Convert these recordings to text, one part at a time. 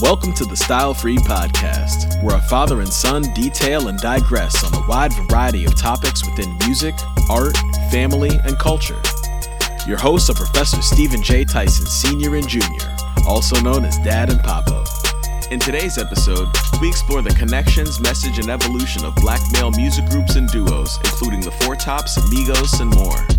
Welcome to the Style Free Podcast, where a father and son detail and digress on a wide variety of topics within music, art, family, and culture. Your hosts are Professor Stephen J. Tyson, Sr. and Jr., also known as Dad and Papa. In today's episode, we explore the connections, message, and evolution of black male music groups and duos, including the Four Tops, Migos, and more.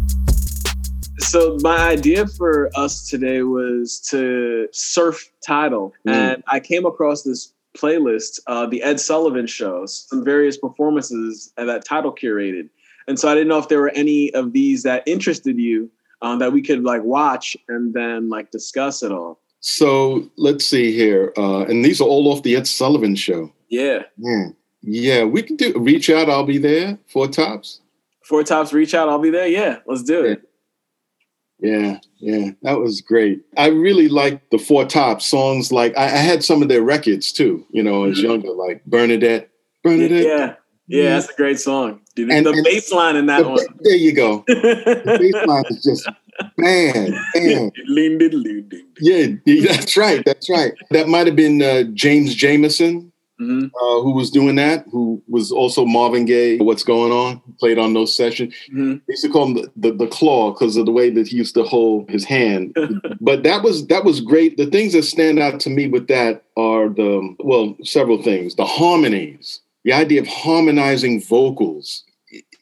So my idea for us today was to surf Tidal Mm. and I came across this playlist, uh, the Ed Sullivan Show, some various performances that Tidal curated, and so I didn't know if there were any of these that interested you um, that we could like watch and then like discuss it all. So let's see here. Uh, and these are all off the Ed Sullivan show. Yeah, Hmm. Yeah, we can do reach out. I'll be there. Four tops. Four Tops, reach out. I'll be there. Yeah, let's do it. Yeah, yeah, yeah, that was great. I really liked the Four Tops songs. Like I, I had some of their records too. You know, as Mhm. younger, like Bernadette. Bernadette. yeah, yeah, that's a great song. Dude, And- the and- bass line in that The- one. there you go. The bass line is just bam, bam. Lean, diddle, doo, doo, doo. Yeah, yeah, that's right. That's right. That might have been uh, James Jamerson. Mhm. uh, who was doing that, who was also Marvin Gaye, What's Going On, played on those sessions. Mhm. They used to call him the, the, the claw because of the way that he used to hold his hand. but that was that was great. The things that stand out to me with that are the well, several things. The harmonies, the idea of harmonizing vocals.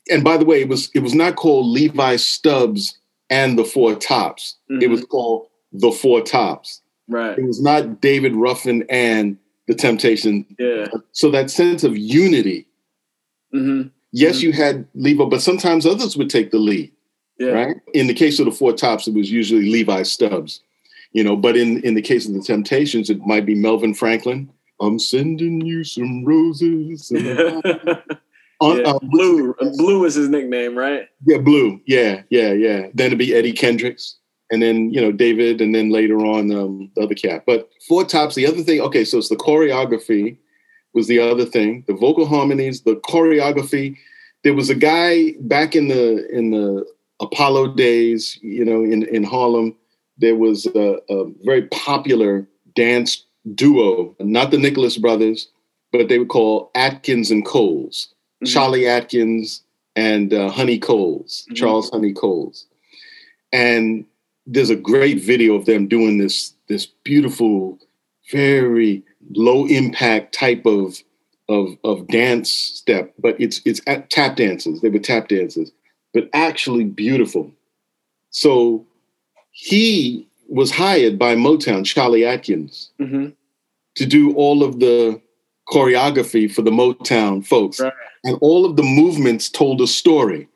And by the way, it was it was not called Levi Stubbs and the Four Tops. It Mhm. was called the Four Tops. right. It was not David Ruffin and the Temptation Yeah. so that sense of unity. hmm Yes, Mhm. you had Levi, but sometimes others would take the lead, Yeah. right? In the case of the Four Tops, it was usually Levi Stubbs, you know. But in in the case of the Temptations, it might be Melvin Franklin. I'm sending you some roses. On- Yeah, uh, Blue. Blue is his nickname, right? yeah, Blue. Yeah, yeah, yeah. Then it'd be Eddie Kendricks, and then you know David, and then later on um, the other cat. But Four Tops. The other thing, okay, so it's the choreography was the other thing. The vocal harmonies, the choreography. There was a guy back in the in the Apollo days, you know, in in Harlem. There was a, a very popular dance duo, not the Nicholas brothers, but they were called Atkins and Coles. Mhm. Cholly Atkins and uh, Honi Coles, Mhm. Charles Honi Coles. And there's a great video of them doing this this beautiful, very low impact type of of of dance step, but it's it's at tap dances. They were tap dances, but actually beautiful. So he was hired by Motown, Cholly Atkins, Mhm. to do all of the choreography for the Motown folks. Right. And all of the movements told a story.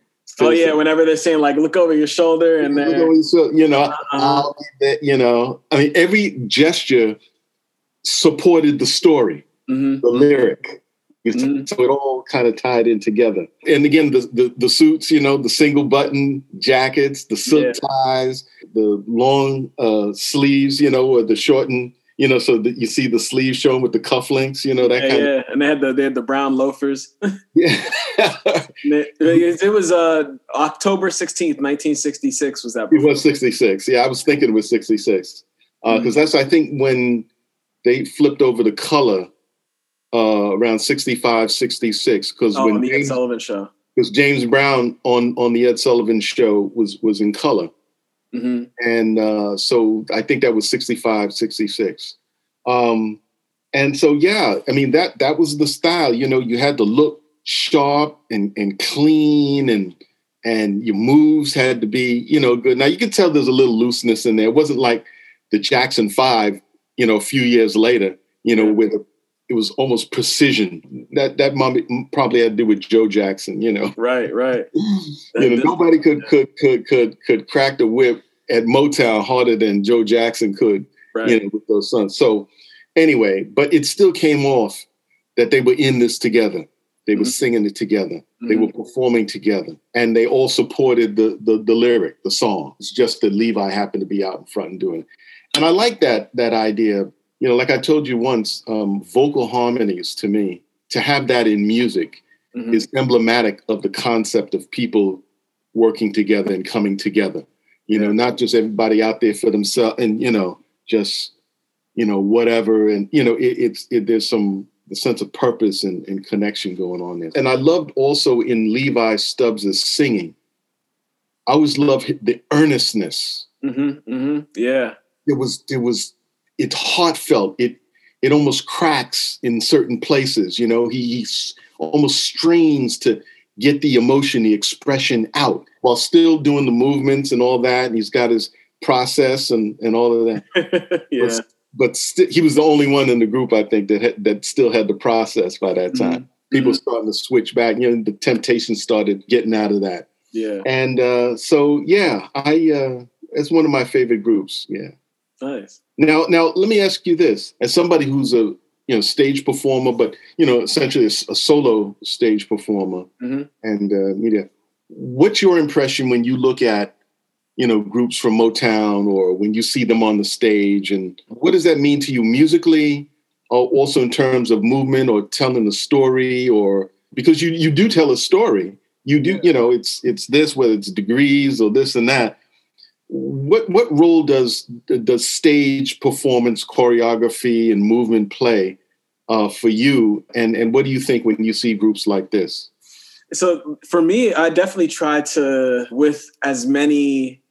Oh yeah, whenever they're saying like, look over your shoulder, and You then know, you know, Uh-huh. You know, I mean, every gesture supported the story, Mhm. the lyric. Mhm. So it all kind of tied in together. And again, the, the, the suits, you know, the single button jackets, the silk Yeah. ties, the long uh, sleeves, you know, or the shortened, you know, so that you see the sleeves showing with the cufflinks, you know, that yeah, kind yeah, and they had the they had the brown loafers. Yeah. It, it was uh October sixteenth, nineteen sixty six. Was that? It was 66. Yeah, I was thinking it was 66. Because Mm. that's, I think, when they flipped over the color uh, around 65, 66. Because Oh, on when the Ed James, Sullivan Show. 'cause James Brown on, on the Ed Sullivan show was, was in color. Hmm And uh, so I think that was 65, 66. Um, and so, yeah, I mean, that that was the style. You know, you had to look sharp and, and clean and and your moves had to be, you know, good. Now you can tell there's a little looseness in there. It wasn't like the Jackson Five, you know, a few years later, you know, Yeah. with it was almost precision. That that probably had to do with Joe Jackson, you know Right, right. you know, nobody could could could could could crack the whip at Motown harder than Joe Jackson could, Right. you know, with those sons. So anyway, but it still came off that they were in this together. They were Mhm. singing it together. They Mhm. were performing together, and they all supported the, the the lyric, the song. It's just that Levi happened to be out in front and doing it. And I like that that idea. You know, like I told you once, um, vocal harmonies to me to have that in music Mhm. is emblematic of the concept of people working together and coming together. You know, not just everybody out there for themselves and, you know, just you know, whatever. And, you know, it, it's, it, there's some the sense of purpose and, and, connection going on there. And I loved also in Levi Stubbs' singing. I always loved the earnestness. Mm-hmm, mm-hmm, yeah. It was, it was, it's heartfelt. It, it almost cracks in certain places. You know, he, he almost strains to get the emotion, the expression out while still doing the movements and all that. And he's got his process and, and all of that. yeah. But, but st- he was the only one in the group, I think, that had, that still had the process by that time. Mm-hmm. People mm-hmm. starting to switch back. You know, the temptation started getting out of that. Yeah. And uh, so, yeah, I uh, it's one of my favorite groups. Yeah. Nice. Now, now let me ask you this: as somebody who's a you know stage performer, but you know essentially a, a solo stage performer mm-hmm. and uh, media, what's your impression when you look at you know groups from Motown or when you see them on the stage, and what does that mean to you musically, or also in terms of movement or telling a story, or because you you do tell a story, you do you know it's it's this whether it's degrees or this and that what what role does does stage performance, choreography, and movement play uh, for you? And and what do you think when you see groups like this? So for me, I definitely try to, with as many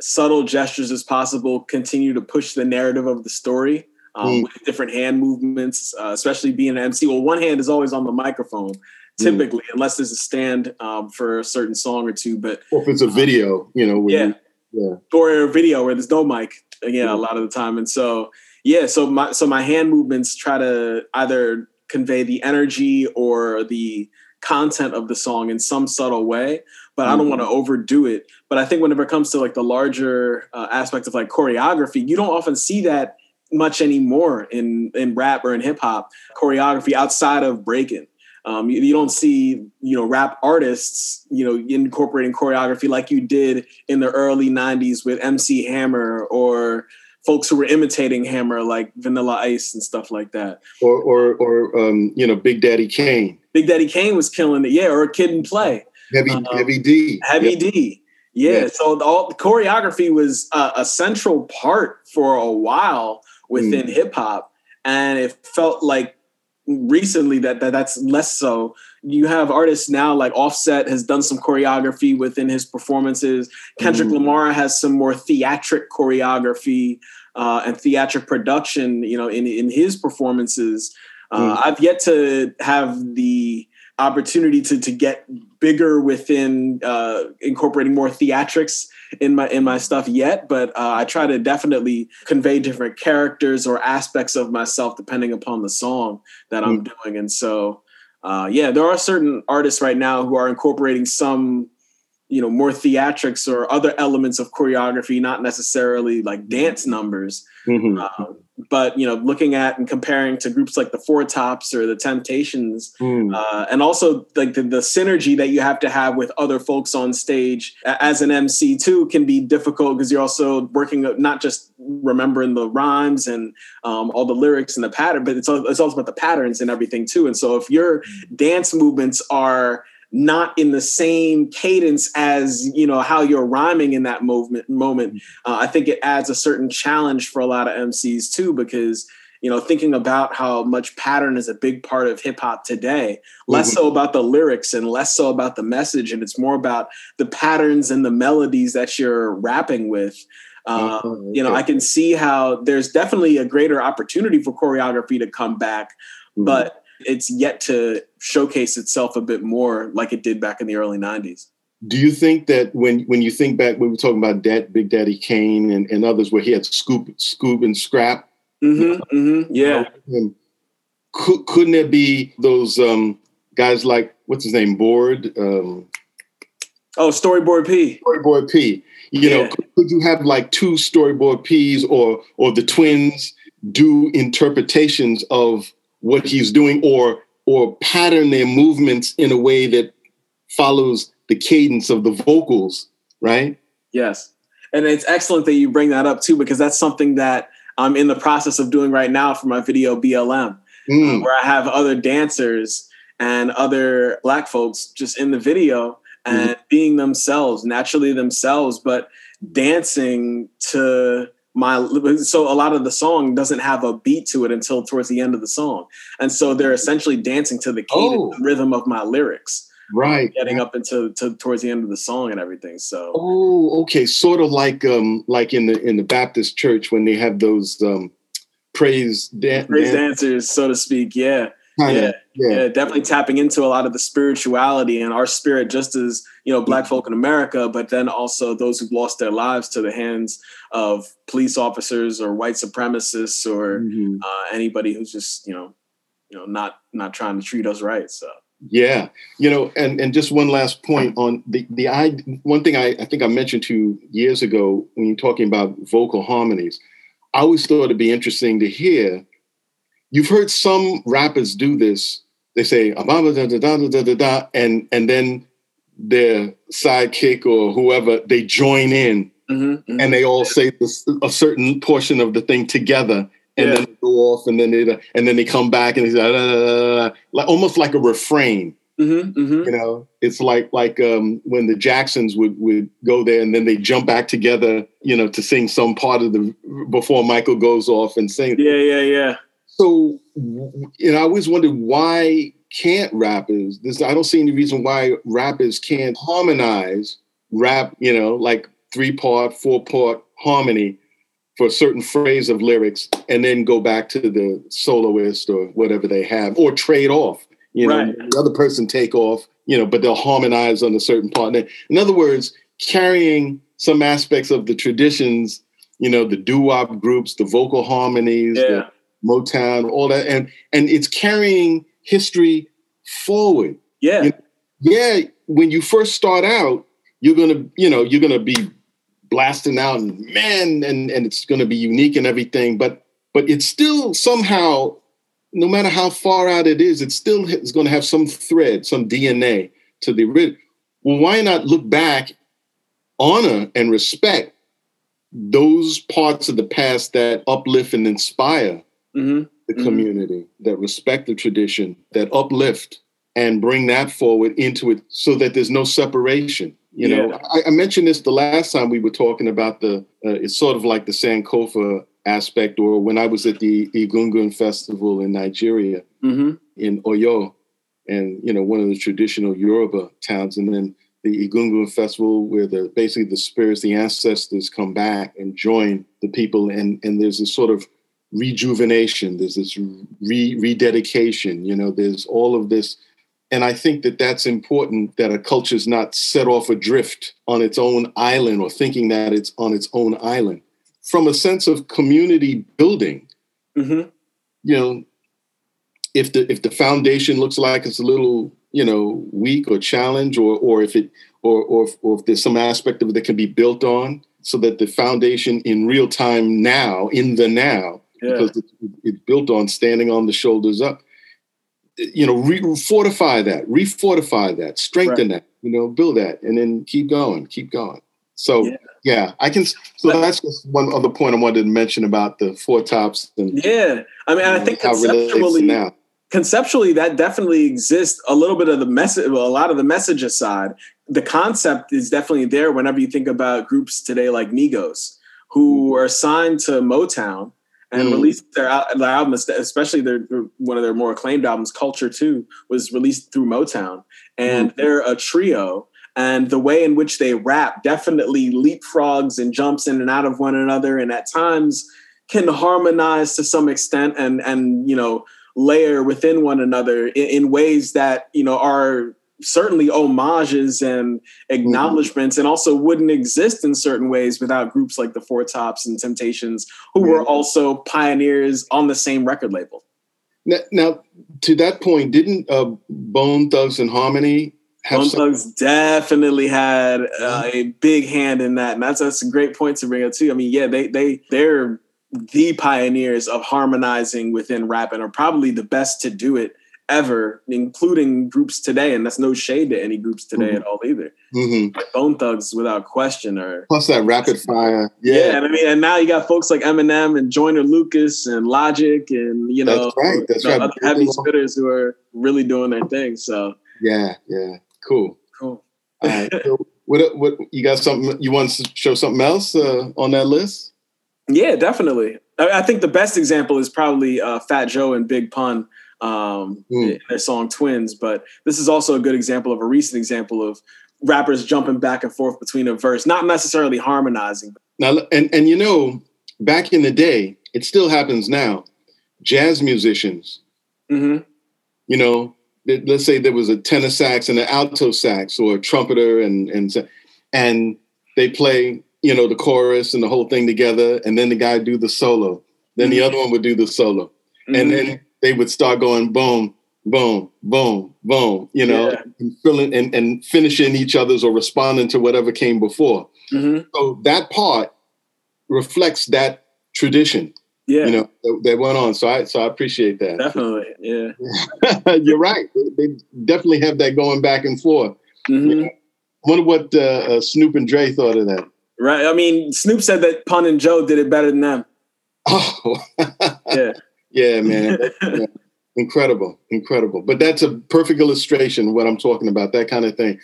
subtle gestures as possible, continue to push the narrative of the story. Um, mm. with different hand movements, uh, especially being an MC. Well, one hand is always on the microphone, mm. typically, mm. unless there's a stand um, for a certain song or two. But or if it's a um, video, you know, yeah, you, yeah. or a video where there's no mic again yeah. a lot of the time and so yeah so my so my hand movements try to either convey the energy or the content of the song in some subtle way but mm-hmm. i don't want to mm-hmm. overdo it but i think whenever it comes to like the larger uh, aspect of like choreography you don't often see that much anymore in in rap or in hip hop choreography outside of breaking um, you, you, don't see, you know, rap artists, you know, incorporating choreography like you did in the early '90s with MC Hammer or folks who were imitating Hammer like Vanilla Ice and stuff like that. Or, or, or um, you know, Big Daddy Kane. Big Daddy Kane was killing it, yeah. Or Kid and Play. Heavy, um, Heavy D. Heavy D. Yeah. yeah. So all the choreography was a, a, central part for a while within mm. hip hop, and it felt like recently that, that that's less so. You have artists now like Offset has done some choreography within his performances. Kendrick mm. Lamar has some more theatric choreography uh, and theatric production, you know, in in his performances. Uh, mm. I've yet to have the opportunity to to get bigger within uh, incorporating more theatrics in my in my stuff yet, but uh, I try to definitely convey different characters or aspects of myself depending upon the song that I'm mm. doing. And so, uh, yeah, there are certain artists right now who are incorporating some, you know, more theatrics or other elements of choreography, not necessarily like dance numbers. Mm-hmm. Uh, but you know looking at and comparing to groups like the four tops or the temptations mm. uh, and also like the, the, synergy that you have to have with other folks on stage as an mc too can be difficult because you're also working not just remembering the rhymes and um, all the lyrics and the pattern but it's, it's also about the patterns and everything too and so if your mm. dance movements are not in the same cadence as you know how you're rhyming in that movement moment mm-hmm. uh, i think it adds a certain challenge for a lot of mcs too because you know thinking about how much pattern is a big part of hip hop today less mm-hmm. so about the lyrics and less so about the message and it's more about the patterns and the melodies that you're rapping with uh, okay. you know i can see how there's definitely a greater opportunity for choreography to come back mm-hmm. but it's yet to showcase itself a bit more like it did back in the early 90s. Do you think that when when you think back, we were talking about that Big Daddy Kane and, and others where he had Scoob, Scoob and Scrap? Mm-hmm, mm-hmm, yeah. Um, could, couldn't there be those um, guys like, what's his name, Board? Um, oh, Storyboard P. Storyboard P. You yeah. know, could, could you have like two Storyboard Ps or or the twins do interpretations of what he's doing or or pattern their movements in a way that follows the cadence of the vocals, right? Yes. And it's excellent that you bring that up too, because that's something that I'm in the process of doing right now for my video BLM, mm. where I have other dancers and other black folks just in the video and mm. being themselves, naturally themselves, but dancing to my so a lot of the song doesn't have a beat to it until towards the end of the song and so they're essentially dancing to the cadence Oh. rhythm of my lyrics Right. getting up into to, towards the end of the song and everything so Oh, okay. Sort of like um like in the in the Baptist church when they have those um praise dan- praise dancers so to speak yeah kinda, yeah, yeah. yeah definitely tapping into a lot of the spirituality and our spirit just as you know black folk in america but then also those who've lost their lives to the hands of police officers or white supremacists or Mhm. uh, anybody who's just you know you know not not trying to treat us right so Yeah, you know, and and just one last point on the the I one thing I, I think I mentioned to you years ago when you're talking about vocal harmonies. I always thought it'd be interesting to hear. You've heard some rappers do this. They say "Ah, blah, blah, da, da, da, da, da, da, da," and and then their sidekick or whoever they join in Mhm, mhm. and they all say this, a certain portion of the thing together and Yeah. then they go off and then they and then they come back and they say, "Da, da, da, da, da," like almost like a refrain Mhm, mhm. you know it's like like um when the jacksons would would go there and then they jump back together you know to sing some part of the before michael goes off and sings yeah yeah yeah so you know i always wondered why can't rappers this i don't see any reason why rappers can't harmonize rap you know like three part four part harmony for a certain phrase of lyrics and then go back to the soloist or whatever they have or trade off you know Right. the other person take off you know but they'll harmonize on a certain part in other words carrying some aspects of the traditions you know the doo-wop groups the vocal harmonies the, yeah Motown, all that, and and it's carrying history forward. yeah You- Yeah, when you first start out, you're gonna, you know, you're gonna be blasting out and man, and and it's gonna be unique and everything, but but it's still somehow, no matter how far out it is, it still is gonna have some thread, some DNA to the original. Well, why not look back, honor and respect those parts of the past that uplift and inspire Mhm. the Mhm. community, that respect the tradition, that uplift and bring that forward into it so that there's no separation. You know, I, I mentioned this the last time we were talking about the, uh, it's sort of like the Sankofa aspect, or when I was at the Egungun Festival in Nigeria, Mhm. in Oyo, and you know one of the traditional Yoruba towns, and then the Egungun Festival, where the basically the spirits, the ancestors, come back and join the people, and and there's this sort of rejuvenation. There's this re rededication. You know, there's all of this, and I think that that's important. That a culture is not set off adrift on its own island, or thinking that it's on its own island, from a sense of community building Mhm. you know, if the if the foundation looks like it's a little, you know, weak or challenged, or or if it or or if, or if there's some aspect of it that can be built on, so that the foundation in real time now, in the now, yeah because it's, it's built on standing on the shoulders up. You know, re- fortify that, refortify that, strengthen that. You know, build that, and then keep going, keep going. So Yeah. yeah, I can. So that's just one other point I wanted to mention about the four tops and yeah i mean i think how it relates to conceptually now. conceptually that definitely exists a little bit of the message well, a lot of the message aside the concept is definitely there whenever you think about groups today like migos who mm-hmm. are signed to motown and Mm. released their, their album especially their one of their more acclaimed albums culture 2 was released through motown and they're a trio and the way in which they rap definitely leapfrogs and jumps in and out of one another and at times can harmonize to some extent and and you know layer within one another in, in ways that you know are certainly homages and acknowledgments and also wouldn't exist in certain ways without groups like the four tops and temptations who were also pioneers on the same record label Now, now, to that point, didn't uh, Bone Thugs and Harmony have Bone some? Thugs definitely had uh, a big hand in that, and that's that's a great point to bring up too. I mean, yeah, they they they're the pioneers of harmonizing within rap and are probably the best to do it ever, including groups today. And that's no shade to any groups today Mhm. at all either. Mhm. But Bone Thugs, without question, are Plus that rapid fire. yeah. Yeah, and I mean, and now you got folks like Eminem and Joyner Lucas and Logic and you know, That's right, that's you know, right. other heavy spitters who are really doing their thing. So yeah, yeah. Cool. cool. All right. so what? What? You got something? You want to show something else uh, on that list? Yeah, definitely. I, I think the best example is probably uh, Fat Joe and Big Pun um, Mm. in their song Twins. But this is also a good example of a recent example of rappers jumping back and forth between a verse, not necessarily harmonizing. Now, and and you know, back in the day, it still happens now. Jazz musicians, hmm you know, let's say there was a tenor sax and an alto sax, or a trumpeter, and and and they play, you know, the chorus and the whole thing together, and then the guy do the solo, then the Mhm. other one would do the solo, and then they would start going boom, boom, boom, boom, you know, Yeah. and filling and, and finishing each other's or responding to whatever came before. hmm So that part reflects that tradition, yeah, you know, that, that went on. So I so I appreciate that. definitely. Yeah. You're right. They, definitely have that going back and forth. Mm-hmm. Yeah. wonder what uh, uh, Snoop and Dre thought of that. Right. I mean, Snoop said that Pun and Joe did it better than them. Oh, Yeah. Yeah, man. incredible incredible. But that's a perfect illustration of what i'm talking about that kind of thing.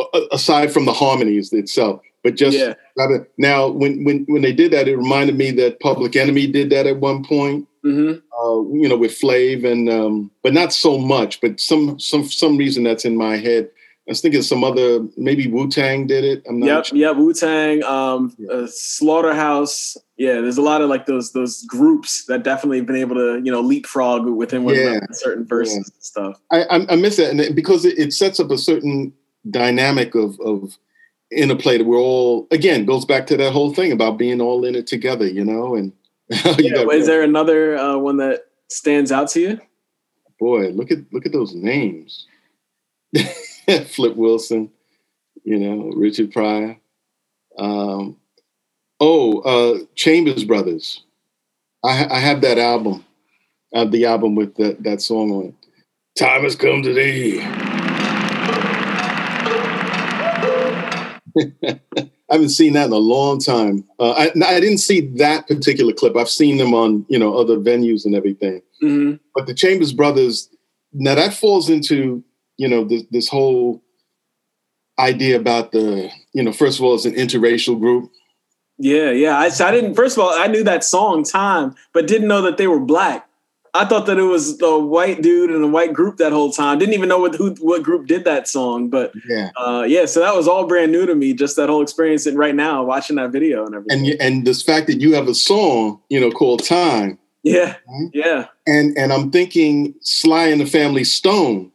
A- aside from the harmonies itself but just Yeah. rather now when when when they did that it reminded me that public enemy did that at one point hmm uh, you know with flav and um but not so much but some some some reason that's in my head i was thinking some other maybe wu-tang did it i'm not Yep. sure. Yep. Wu Tang, um, Yeah. uh, Slaughterhouse. Yeah. There's a lot of like those those groups that definitely been able to you know leapfrog within one Yeah. certain verses and stuff. I, I, I miss that, and because it, it sets up a certain dynamic of of interplay that we're all again goes back to that whole thing about being all in it together, you know. And Yeah, is there another uh, one that stands out to you? boy, look at look at those names: Flip Wilson, you know, Richard Pryor. Um, oh, uh, Chambers Brothers. I, I have that album. I have the album with that that song on it. Time has come today. I haven't seen that in a long time. Uh, I, I didn't see that particular clip. I've seen them on you know other venues and everything. hmm But the Chambers Brothers, now that falls into you know this, this whole idea about the you know first of all it's an interracial group. Yeah, yeah. I, so I didn't. First of all, I knew that song "Time," but didn't know that they were black. I thought that it was a white dude and a white group that whole time. Didn't even know what who what group did that song. But Yeah, uh, yeah, so that was all brand new to me. Just that whole experience. And right now, watching that video and everything. and and this fact that you have a song you know called Time, yeah, Mhm. yeah. and and I'm thinking Sly and the Family Stone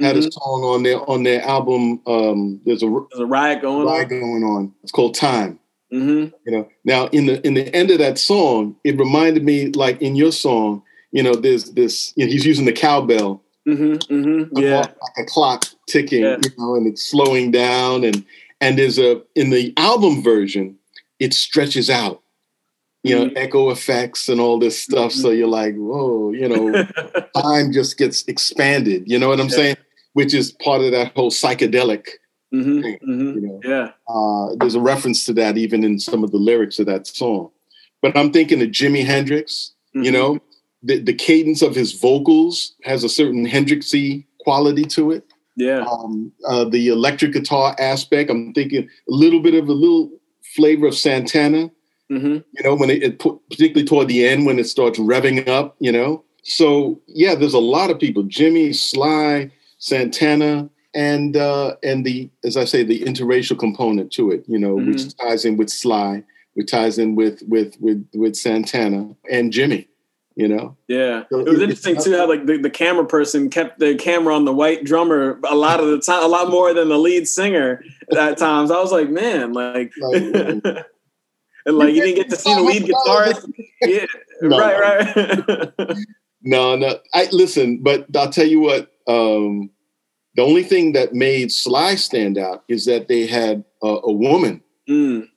had Mhm. a song on their on their album. Um, there's a There's a riot going ride on. going on. It's called Time. hmm you know now in the in the end of that song it reminded me like in your song you know there's this you know, he's using the cowbell hmm hmm Yeah, like a clock ticking Yeah. you know and it's slowing down and and there's a in the album version it stretches out you know Mhm. echo effects and all this stuff so you're like whoa you know time just gets expanded you know what i'm Yeah. saying which is part of that whole psychedelic hmm thing, hmm you know Yeah. uh, there's a reference to that even in some of the lyrics of that song. But I'm thinking of Jimi Hendrix. You Mhm. know, the the cadence of his vocals has a certain Hendrixy quality to it. Yeah. Um, uh, the electric guitar aspect. I'm thinking a little bit of a little flavor of Santana. hmm You know, when it, it put, particularly toward the end when it starts revving up. You know, so yeah, there's a lot of people: Jimi, Sly, Santana, and uh, and the as I say, the interracial component to it. You know, which ties in with Sly, which ties in with with with with Santana and Jimi. You know, Yeah, So it was it- interesting too how like the, the camera person kept the camera on the white drummer a lot of the time, a lot more than the lead singer at times. I was like, man, like, Like, and like you didn't get to see the lead guitarist. Yeah, No. right, right. no, no. I listen, but I'll tell you what. Um, the only thing that made Sly stand out is that they had a, a woman mm,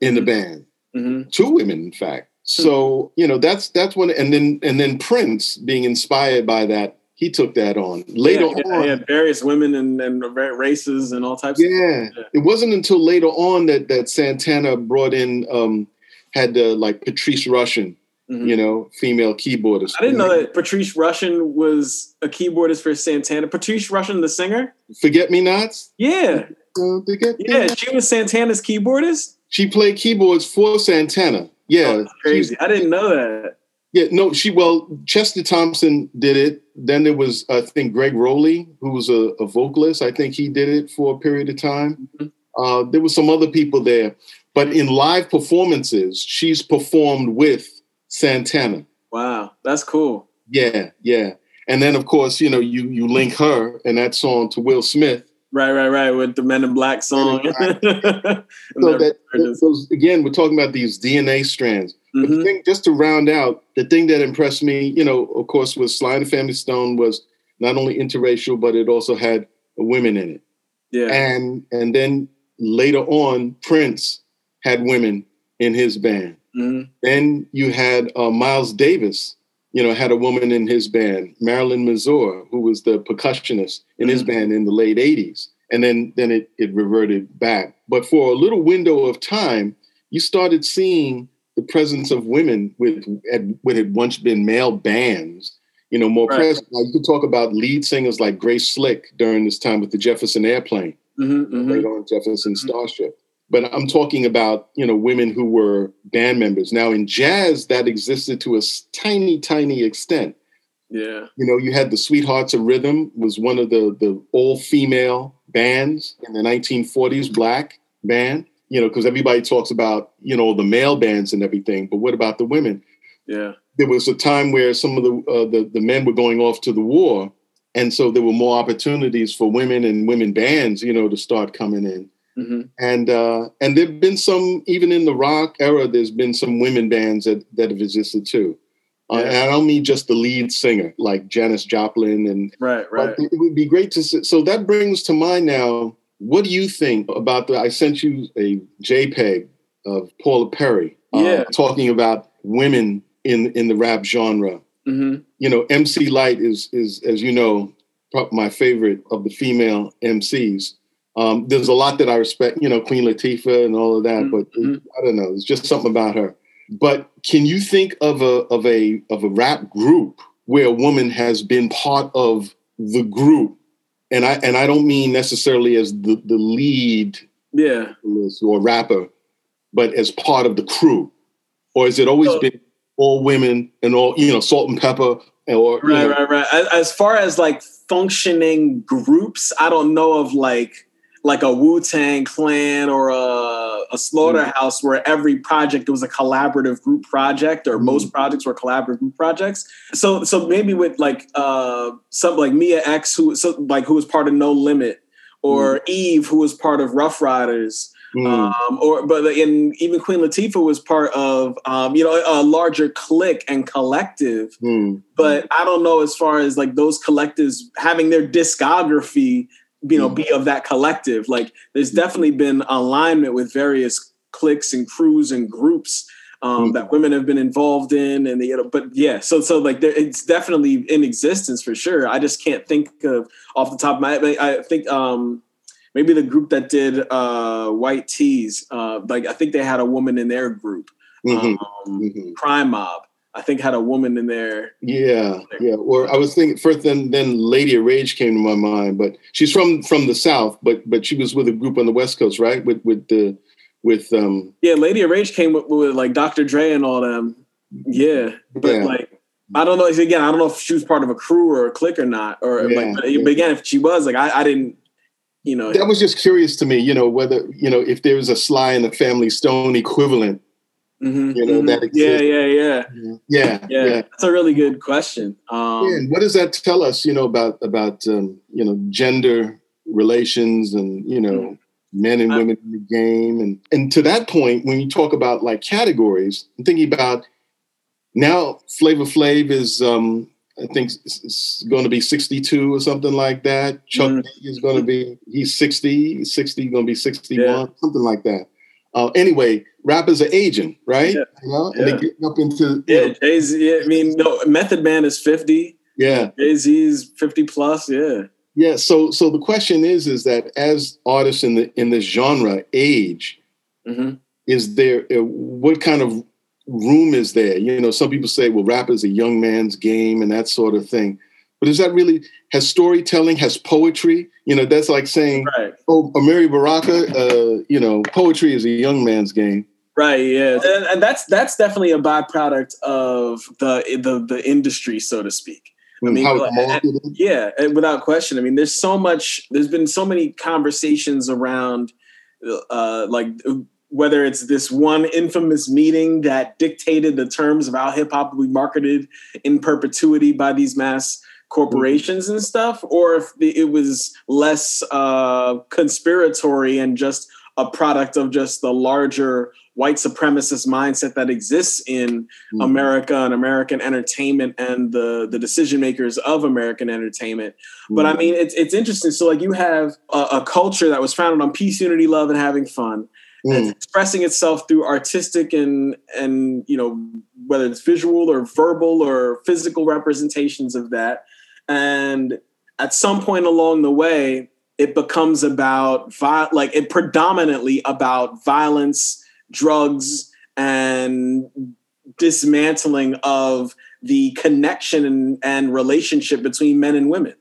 in the band. hmm two women in fact so you know that's that's when and then and then prince being inspired by that he took that on later yeah, yeah, on had various women and, and races and all types. yeah, Yeah. it wasn't until later on that that santana brought in um had uh, like Patrice Rushen Mhm. you know female keyboardist I didn't know that Patrice Rushen was a keyboardist for Santana. Patrice Rushen, the singer. forget me nots Yeah, Uh, Forget yeah, she was Santana's keyboardist. she played keyboards for santana Yeah, oh, crazy. I didn't know that. Yeah, no, she well, Chester Thompson did it. Then there was, I think, Gregg Rolie, who was a, a vocalist. I think he did it for a period of time. Mm-hmm. Uh, there were some other people there, but in live performances, she's performed with Santana. Wow, that's cool. Yeah, yeah. And then, of course, you know, you you link her and that song to Will Smith. Right, right, right. With the Men in Black song. so that, again, we're talking about these DNA strands. Mm-hmm. But the mm-hmm. thing, just to round out, the thing that impressed me, you know, of course, was Sly and the Family Stone was not only interracial, but it also had women in it. Yeah. And and then later on, Prince had women in his band. Mm-hmm. Then you had uh, Miles Davis, you know, had a woman in his band, Marilyn Mazur, who was the percussionist in mm-hmm. his band in the late 80s. And then then it, it reverted back. But for a little window of time, you started seeing the presence of women with what had once been male bands, you know, more right. present. You could talk about lead singers like Grace Slick during this time with the Jefferson Airplane, mm-hmm, mm-hmm. later on Jefferson mm-hmm. Starship. But I'm talking about, you know, women who were band members. Now in jazz, that existed to a tiny, tiny extent. Yeah. You know, you had the Sweethearts of Rhythm was one of the the all female bands in the 1940s, black band you know, because everybody talks about, you know, the male bands and everything, but what about the women? Yeah. There was a time where some of the, uh, the, the men were going off to the war. And so there were more opportunities for women and women bands, you know, to start coming in. Mm-hmm. And uh, and there've been some even in the rock era. There's been some women bands that that have existed too. Uh, yeah. Uh, and I don't mean just the lead singer like Janis Joplin and right, right. It would be great to see. So that brings to mind now what do you think about the? I sent you a JPEG of Paula Perry, uh, yeah. talking about women in in the rap genre. Mm-hmm. You know, MC Lyte is is as you know my favorite of the female MCs. Um, there's a lot that I respect, you know, Queen Latifah and all of that, mm-hmm. but I don't know, it's just something about her. But can you think of a of a of a rap group where a woman has been part of the group? And I and I don't mean necessarily as the, the lead yeah. or rapper, but as part of the crew, or has it always so, been all women and all you know Salt-N-Pepa or right know, right right. As far as like functioning groups, I don't know of like like a Wu Tang Clan or a, a Slaughterhouse, mm-hmm. where every project was a collaborative group project, or mm-hmm. most projects were collaborative group projects. So, so maybe with like uh, some like Mia X, who so, like who was part of No Limit, or mm-hmm. Eve, who was part of Ruff Ryders. Mm. Um, or but in even Queen Latifah was part of um, you know a larger clique and collective. Mm. But I don't know as far as like those collectives having their discography you know, be of that collective. Like there's definitely been alignment with various cliques and crews and groups um, that women have been involved in, and you know, but yeah, so so like there, it's definitely in existence for sure. I just can't think of off the top of my head. I think um, maybe the group that did uh, White Tees, uh, like I think they had a woman in their group, mm-hmm. Um, mm-hmm. Crime Mob. I think had a woman in there. Yeah, yeah. Or I was thinking first, then then Lady of Rage came to my mind, but she's from from the South, but but she was with a group on the West Coast, right? With with the with um. Yeah, Lady of Rage came with, with like Dr. Dre and all them. Yeah, but yeah. like I don't know. Again, I don't know if she was part of a crew or a clique or not, or yeah, like. But, yeah. but again, if she was, like, I, I didn't you know that was just curious to me you know whether you know if there was a sly in the family stone equivalent Mm-hmm, you know mm-hmm. that exists. Yeah, yeah, yeah, yeah, yeah, yeah. That's a really good question. Um, yeah, what does that tell us? You know about about um, you know gender relations and you know mm-hmm. men and women in the game, and and to that point, when you talk about like categories, I'm thinking about now Flavor Flav is um, I think it's going to be 62 or something like that. Chuck mm. is going to be he's 60, 60 going to be 61, yeah. something like that. Uh, anyway, rappers are aging, right? Yeah. You know, and they're getting up into yeah. Jay Z. I mean, no, Method Man is fifty. Yeah, Jay Z's fifty plus. Yeah. Yeah. So, so the question is, is that as artists in the in this genre age, mm-hmm. is there uh, what kind of room is there? You know, some people say, well, rap is a young man's game and that sort of thing. But is that really has storytelling, has poetry? You know, that's like saying, right. "Oh, Amiri Baraka, uh, you know, poetry is a young man's game." Right. Yeah. And, and, that's that's definitely a byproduct of the the the industry, so to speak. I mm, mean, and, yeah, and without question. I mean, there's so much. There's been so many conversations around, uh, like whether it's this one infamous meeting that dictated the terms of how hip hop will be marketed in perpetuity by these mass corporations and stuff, or if it was less uh, conspiratory and just a product of just the larger white supremacist mindset that exists in mm-hmm. America and American entertainment and the the decision makers of American entertainment. Mm-hmm. But I mm-hmm. mean, it's it's interesting. So like you have a, a, culture that was founded on peace, unity, love, and having fun. Mm. And expressing itself through artistic and and you know whether it's visual or verbal or physical representations of that and at some point along the way it becomes about like it predominantly about violence drugs and dismantling of the connection and, and relationship between men and women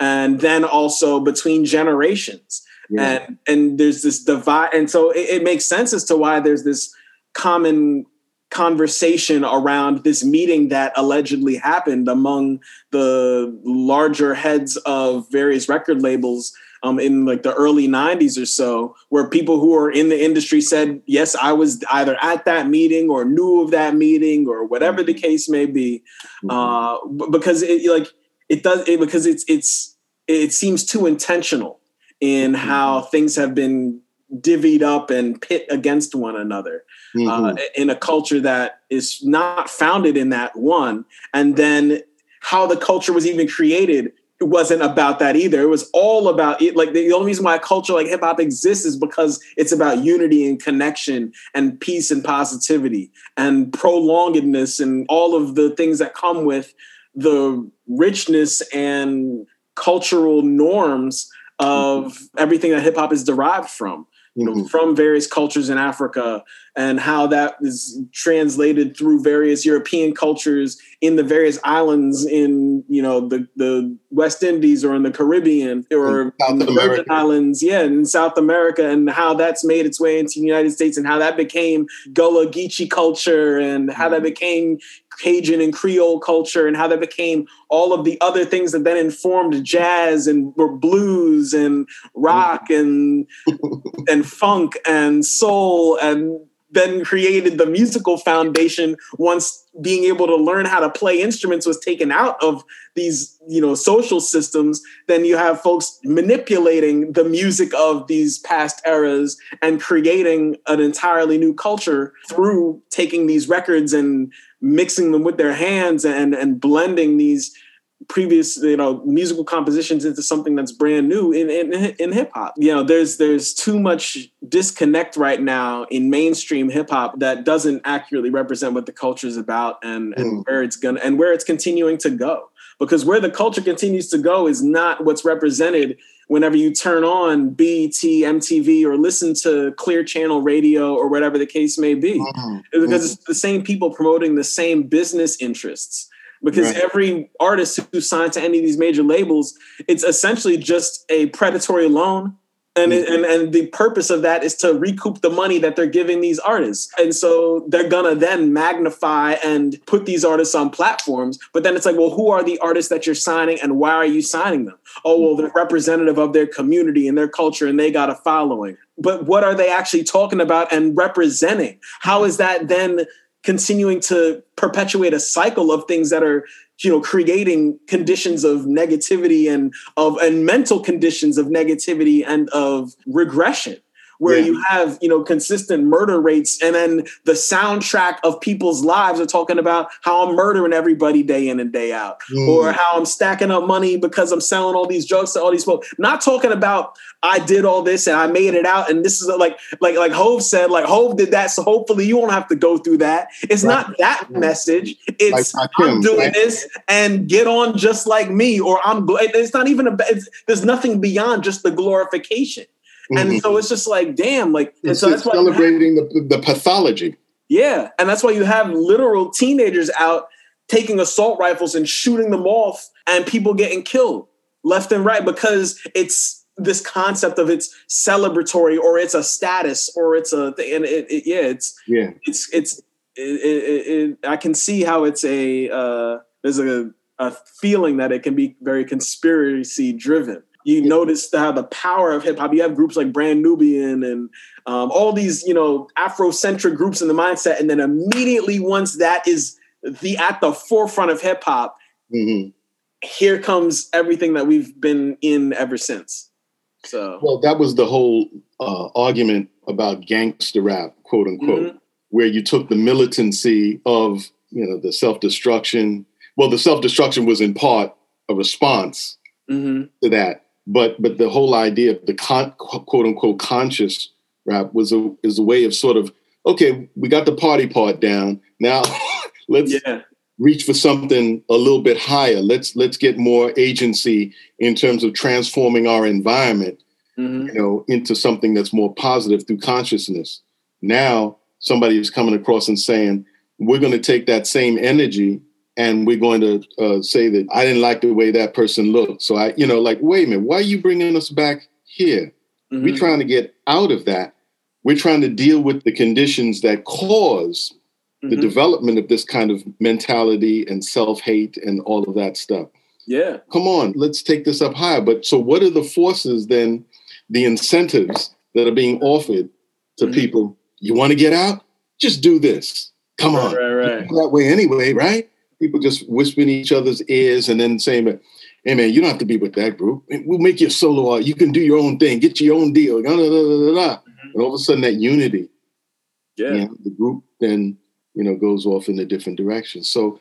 and then also between generations yeah. and and there's this divide and so it, it makes sense as to why there's this common conversation around this meeting that allegedly happened among the larger heads of various record labels um, in like the early 90s or so where people who are in the industry said yes i was either at that meeting or knew of that meeting or whatever the mm-hmm. case may be mm-hmm. uh, because it like it does it because it's it's it seems too intentional in mm-hmm. how things have been divvied up and pit against one another mm-hmm. uh, in a culture that is not founded in that one. And then how the culture was even created it wasn't about that either. It was all about it. Like the only reason why a culture like hip hop exists is because it's about unity and connection and peace and positivity and prolongedness and all of the things that come with the richness and cultural norms of everything that hip hop is derived from you know, mm-hmm. from various cultures in Africa and how that is translated through various European cultures in the various islands in, you know, the, the West Indies or in the Caribbean or in the Virgin Islands, yeah, in South America, and how that's made its way into the United States and how that became Gullah Geechee culture and how mm-hmm. that became Cajun and Creole culture and how that became all of the other things that then informed jazz and blues and rock and and funk and soul and then created the musical foundation once being able to learn how to play instruments was taken out of these you know social systems then you have folks manipulating the music of these past eras and creating an entirely new culture through taking these records and mixing them with their hands and and blending these previous you know musical compositions into something that's brand new in in, in hip hop. You know, there's there's too much disconnect right now in mainstream hip hop that doesn't accurately represent what the culture is about and, mm. and where it's gonna and where it's continuing to go. Because where the culture continues to go is not what's represented whenever you turn on BET, MTV, or listen to Clear Channel Radio or whatever the case may be. Mm-hmm. Because it's the same people promoting the same business interests because right. every artist who's signed to any of these major labels, it's essentially just a predatory loan. And, mm-hmm. and and the purpose of that is to recoup the money that they're giving these artists. And so they're gonna then magnify and put these artists on platforms. But then it's like, well, who are the artists that you're signing and why are you signing them? Oh, well, they're representative of their community and their culture and they got a following. But what are they actually talking about and representing? How is that then continuing to perpetuate a cycle of things that are you know creating conditions of negativity and of and mental conditions of negativity and of regression where yeah. you have you know consistent murder rates and then the soundtrack of people's lives are talking about how i'm murdering everybody day in and day out mm. or how i'm stacking up money because i'm selling all these drugs to all these folks not talking about i did all this and i made it out and this is like like like Hov said like Hov did that so hopefully you won't have to go through that it's right. not that message it's like i'm doing right? this and get on just like me or i'm it's not even a there's nothing beyond just the glorification and mm-hmm. so it's just like, damn, like it's, so that's why celebrating have, the, the pathology. Yeah. And that's why you have literal teenagers out taking assault rifles and shooting them off and people getting killed left and right because it's this concept of it's celebratory or it's a status or it's a thing. And it, it yeah, it's yeah, it's it's it, it, I can see how it's a uh, there's a a feeling that it can be very conspiracy driven. You yeah. notice how the power of hip hop. You have groups like Brand Nubian and um, all these, you know, Afrocentric groups in the mindset, and then immediately once that is the at the forefront of hip hop, mm-hmm. here comes everything that we've been in ever since. So, well, that was the whole uh, argument about gangster rap, quote unquote, mm-hmm. where you took the militancy of you know the self destruction. Well, the self destruction was in part a response mm-hmm. to that, but but the whole idea of the con- quote unquote conscious rap was a is a way of sort of okay, we got the party part down. Now let's yeah. reach for something a little bit higher. Let's let's get more agency in terms of transforming our environment, mm-hmm. you know, into something that's more positive through consciousness. Now somebody is coming across and saying, we're going to take that same energy and we're going to uh, say that I didn't like the way that person looked. So I, you know, like, wait a minute, why are you bringing us back here? Mm-hmm. We're trying to get out of that we're trying to deal with the conditions that cause mm-hmm. the development of this kind of mentality and self-hate and all of that stuff. Yeah. Come on, let's take this up higher. But so what are the forces then, the incentives that are being offered to mm-hmm. people? You want to get out? Just do this. Come on. Right, right. That way anyway, right? People just whispering each other's ears and then saying, hey man, you don't have to be with that group. We'll make you a solo art. You can do your own thing, get your own deal. Da, da, da, and all of a sudden that unity, yeah, you know, the group then you know goes off in a different direction. So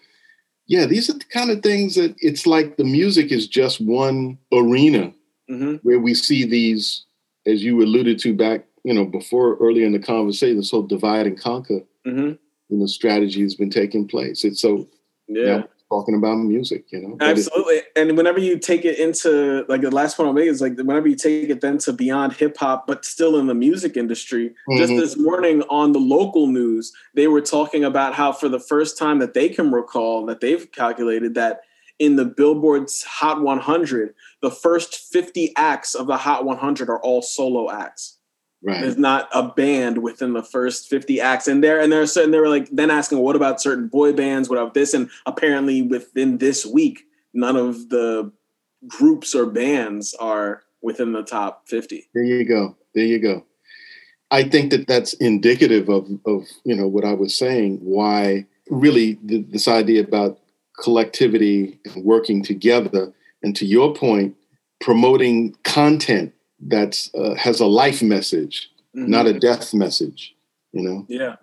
yeah, these are the kind of things that it's like the music is just one arena mm-hmm. where we see these, as you alluded to back, you know, before earlier in the conversation, this whole divide and conquer, mm-hmm. you know, strategy has been taking place. It's so yeah talking about music, you know. Absolutely. And whenever you take it into like the last point I'll make is like whenever you take it then to beyond hip hop, but still in the music industry. Mm-hmm. Just this morning on the local news, they were talking about how for the first time that they can recall that they've calculated that in the Billboard's Hot 100, the first 50 acts of the Hot 100 are all solo acts. Right. There's not a band within the first 50 acts. And there and they're certain they were like then asking, what about certain boy bands? What about this? And apparently within this week, none of the groups or bands are within the top 50. There you go. There you go. I think that that's indicative of, of you know what I was saying. Why really the, this idea about collectivity and working together, and to your point, promoting content that uh, has a life message, mm-hmm. not a death message. You know. Yeah.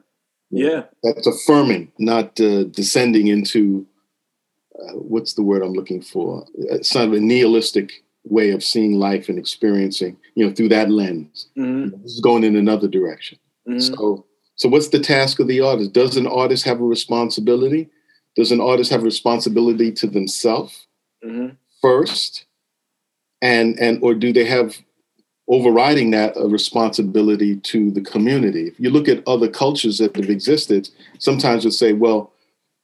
Yeah. That's affirming, not uh, descending into uh, what's the word I'm looking for? It's sort of a nihilistic way of seeing life and experiencing, you know, through that lens. Mm-hmm. This is going in another direction. Mm-hmm. So, so what's the task of the artist? Does an artist have a responsibility? Does an artist have a responsibility to themselves mm-hmm. first, and and or do they have overriding that a responsibility to the community. If you look at other cultures that have existed, sometimes you'll say, well,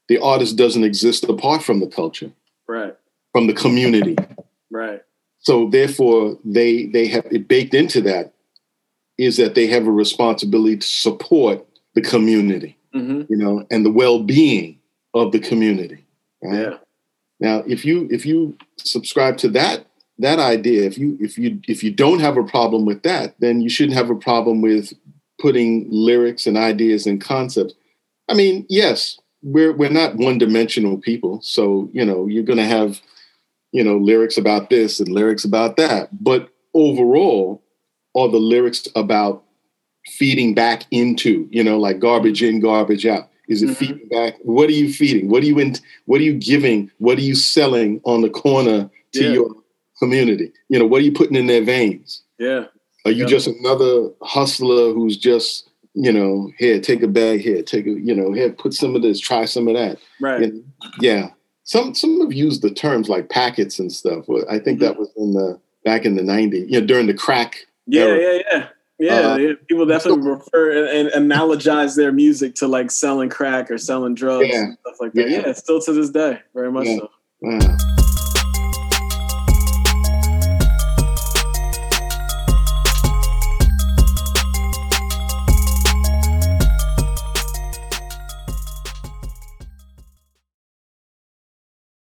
the artist doesn't exist apart from the culture. Right. From the community. Right. So therefore they they have it baked into that is that they have a responsibility to support the community, mm-hmm. you know, and the well-being of the community. Right? Yeah. Now, if you if you subscribe to that that idea if you if you if you don't have a problem with that then you shouldn't have a problem with putting lyrics and ideas and concepts. I mean yes we're we're not one dimensional people so you know you're going to have you know lyrics about this and lyrics about that. But overall are the lyrics about feeding back into you know like garbage in garbage out? Is it mm-hmm. feeding back? What are you feeding? What are you in what are you giving? What are you selling on the corner to yeah. your community? You know, what are you putting in their veins? Yeah. Are you yeah. just another hustler who's just, you know, here, take a bag here, take a, you know, here, put some of this, try some of that. Right. And yeah. Some some have used the terms like packets and stuff. I think mm-hmm. that was in the back in the 90s, you know, during the crack. Yeah, era. yeah, yeah. Yeah, uh, people definitely so, refer and, and, analogize their music to like selling crack or selling drugs yeah, and stuff like that. Yeah, yeah still to this day, very much yeah. so. Wow.